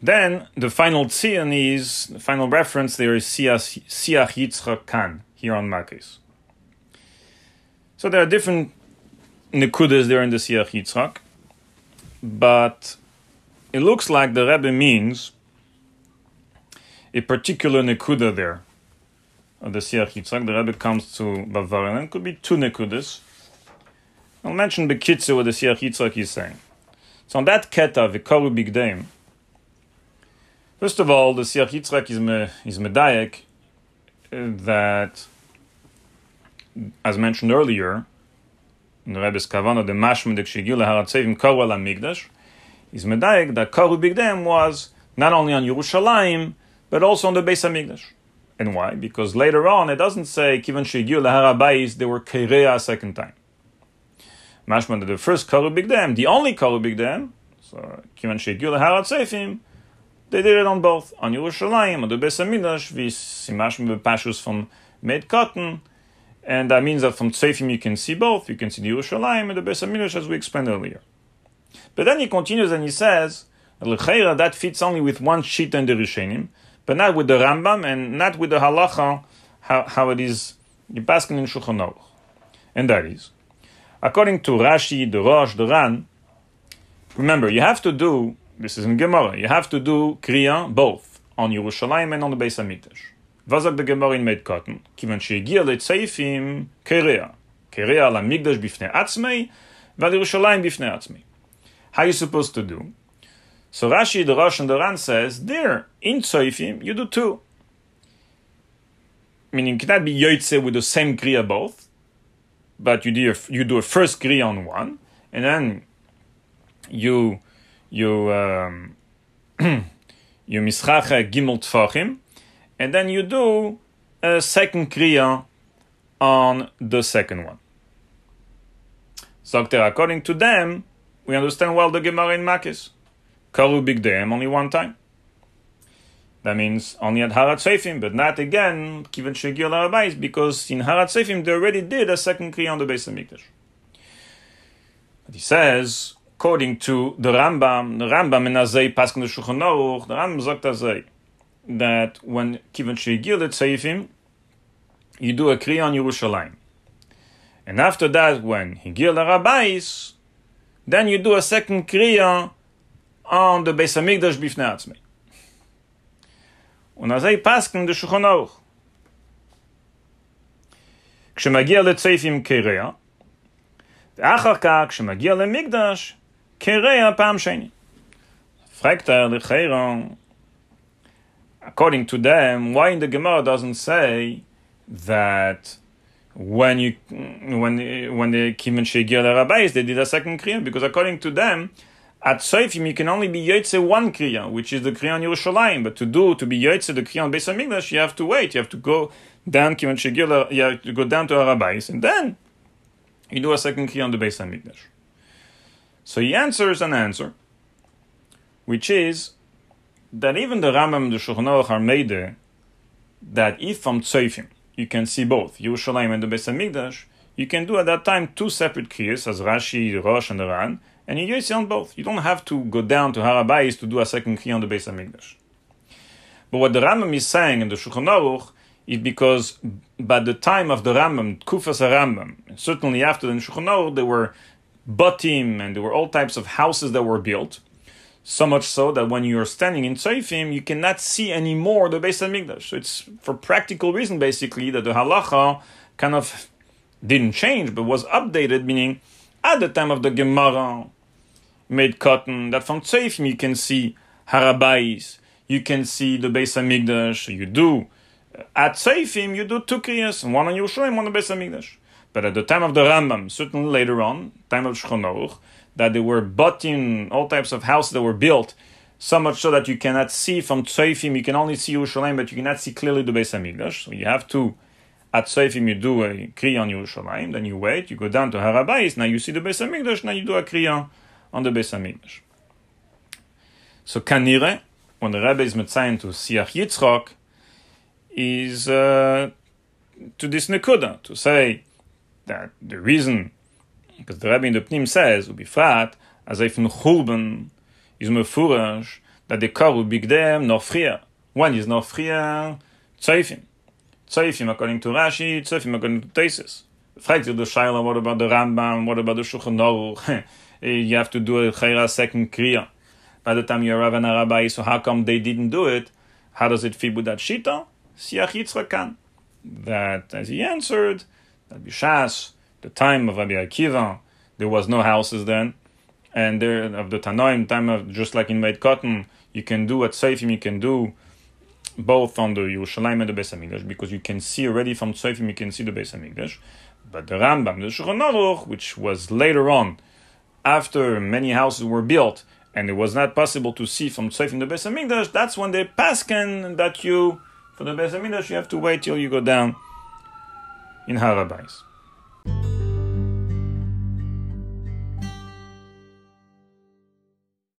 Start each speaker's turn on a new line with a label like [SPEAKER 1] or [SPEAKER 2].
[SPEAKER 1] Then the final tzion is the final reference there is Siach Yitzchak Kan here on Makis. So there are different nekudas there in the Siach Yitzchak, but it looks like the Rebbe means a particular nekuda there of the Siach Yitzchak. The Rebbe comes to Bavarian, and it could be two nekudas. I'll mention Bekitze what the Siach Yitzchak is saying. So on that keta, Vikoru Bigdaim, first of all, the Siach Yitzchak is, me, is medayek uh, that, as mentioned earlier, in the Rebbe's Kavana, the Mashma de Kshigil Haratzevim Korwa Migdash, is medayek that Koru Bigdaim was not only on Yerushalayim, but also on the Beis Hamikdash. And why? Because later on, it doesn't say Kivan Shegiu Laharabayis, they were Kerea a second time. Mashma the first Karu Big Dam, the only Karu Big Dam, so Kivan Shegiu Laharat Seifim, they did it on both, on Yerushalayim, on the Beis Hamikdash, we see Mashma Pashus from Moed Katan, and that means that from Seifim you can see both, you can see the Yerushalayim and the Beis Hamikdash as we explained earlier. But then he continues and he says, that fits only with one sheet and the Rishonim, but not with the Rambam and not with the halacha, how, how it is in Paskin in Shulchan Aruch. And that is, according to Rashi, the Rosh, the Ran, remember, you have to do, this is in Gemara. You have to do Kriya both on Yerushalayim and on the Beis Hamikdash. Vazak the Gemara in Moed Katan. Kivan shegiya leitzeifim Kriya. Kriya al Hamikdash bifnei atzmei, ועל Yerushalayim bifnei atzmei. How are you supposed to do? So Rashi, the Rosh, and the Ran says, there, in Tzoifim, you do two. Meaning, you cannot be Yoitze with the same Kriya both, but you do, a, you do a first Kriya on one, and then you you, um, you Mischacha Gimel Tfachim, and then you do a second Kriya on the second one. So, according to them, we understand well the Gemara in Makis. Big Dam only one time. That means only at Harat Seifim, but not again, Kivan Shegir Larabais, because in Harat Seifim they already did a second Kriya on the base of Mikdash. But he says, according to the Rambam, the Rambam in Azay Paskin the Shulchan Aruch, the Rambam sagt Azay, that when Kivan Shegir Seifim, you do a Kriya on Yerushalayim. And after that, when Higir Larabais, then you do a second Kriya on the Beis Hamikdash bifnei atzmei. Und אז פסקן דה שולחן ערוך. כשמגיע לצייפים קרע, ואחר כך כשמגיע למקדש, According to them, why in the Gemara doesn't say that when you when when the Kiven Shegir the rabbis they did a second Kriya? Because according to them at Soifim you can only be Yotze one Kriya which is the Kriya on Yerushalayim. But to do to be Yotze the Kriya on Beis Hamikdash you have to wait. You have to go down Kiven Shegir you have to go down to Rabbis and then you do a second Kriya on the Beis Hamikdash. So he answers an answer, which is that even the Rambam and the Shulchan Aruch are made that if from Seifim, you can see both Yerushalayim and the Beis HaMikdash, you can do at that time two separate kriyas, as Rashi, Rosh, and the Ran, and you use on both. You don't have to go down to Harabais to do a second kriya on the Beis Hamikdash. But what the Rambam is saying in the Shulchan Aruch is because by the time of the Rambam, Kufas Rambam, certainly after the Shulchan Aruch, there were batim and there were all types of houses that were built. So much so that when you are standing in Seifim, you cannot see anymore the Beis Hamikdash. So it's for practical reason, basically, that the halacha kind of didn't change, but was updated, meaning at the time of the Gemara, Moed Katan, that from Tzeifim you can see Harabais, you can see the Beis Hamikdash, you do. At Tzeifim you do two kriyas, one on Yerushalayim, one on the Beis Hamikdash. But at the time of the Rambam, certainly later on, time of Shulchan that there were butting, all types of houses that were built, so much so that you cannot see from Tzeifim, you can only see Yerushalayim, but you cannot see clearly the Beis Hamikdash. So you have to, at Tzeifim you do a kriya on Yerushalayim, then you wait, you go down to Harabais, now you see the Beis Hamikdash, now you do a kriya on the Beis Hamikdash. So Kanire, when the Rebbe is Metzayin to Siach Yitzchok, is uh, to this Nekuda, to say that the reason, because the Rebbe in the Pnim says, Ubifrat, as if Churban is mefurash, that the karu bigdem nofria. One is nofria tzeifim. Tzeifim according to Rashi, tzeifim according to Tesis. Fragt you the Shaila, what about the Rambam, what about the Shulchan Aruch? Eh, you have to do a chayra second kriya. By the time you're Rav and Rabbi, so how come they didn't do it? How does it fit with that shita? Siach Yitzchak. That, as he answered, that Bishas, the time of Rabbi Akiva, there was no houses then, and there of the Tanoim time of just like in Moed Katan, you can do at Seifim, you can do both on the Yerushalayim and the Beis Hamikdash because you can see already from Seifim, you can see the Beis Hamikdash. But the Rambam, the Shulchan Aruch, which was later on, after many houses were built, and it was not possible to see from Seifim the Beis Hamikdash, that's when they pasken that you for the Beis Hamikdash you have to wait till you go down in Harabais.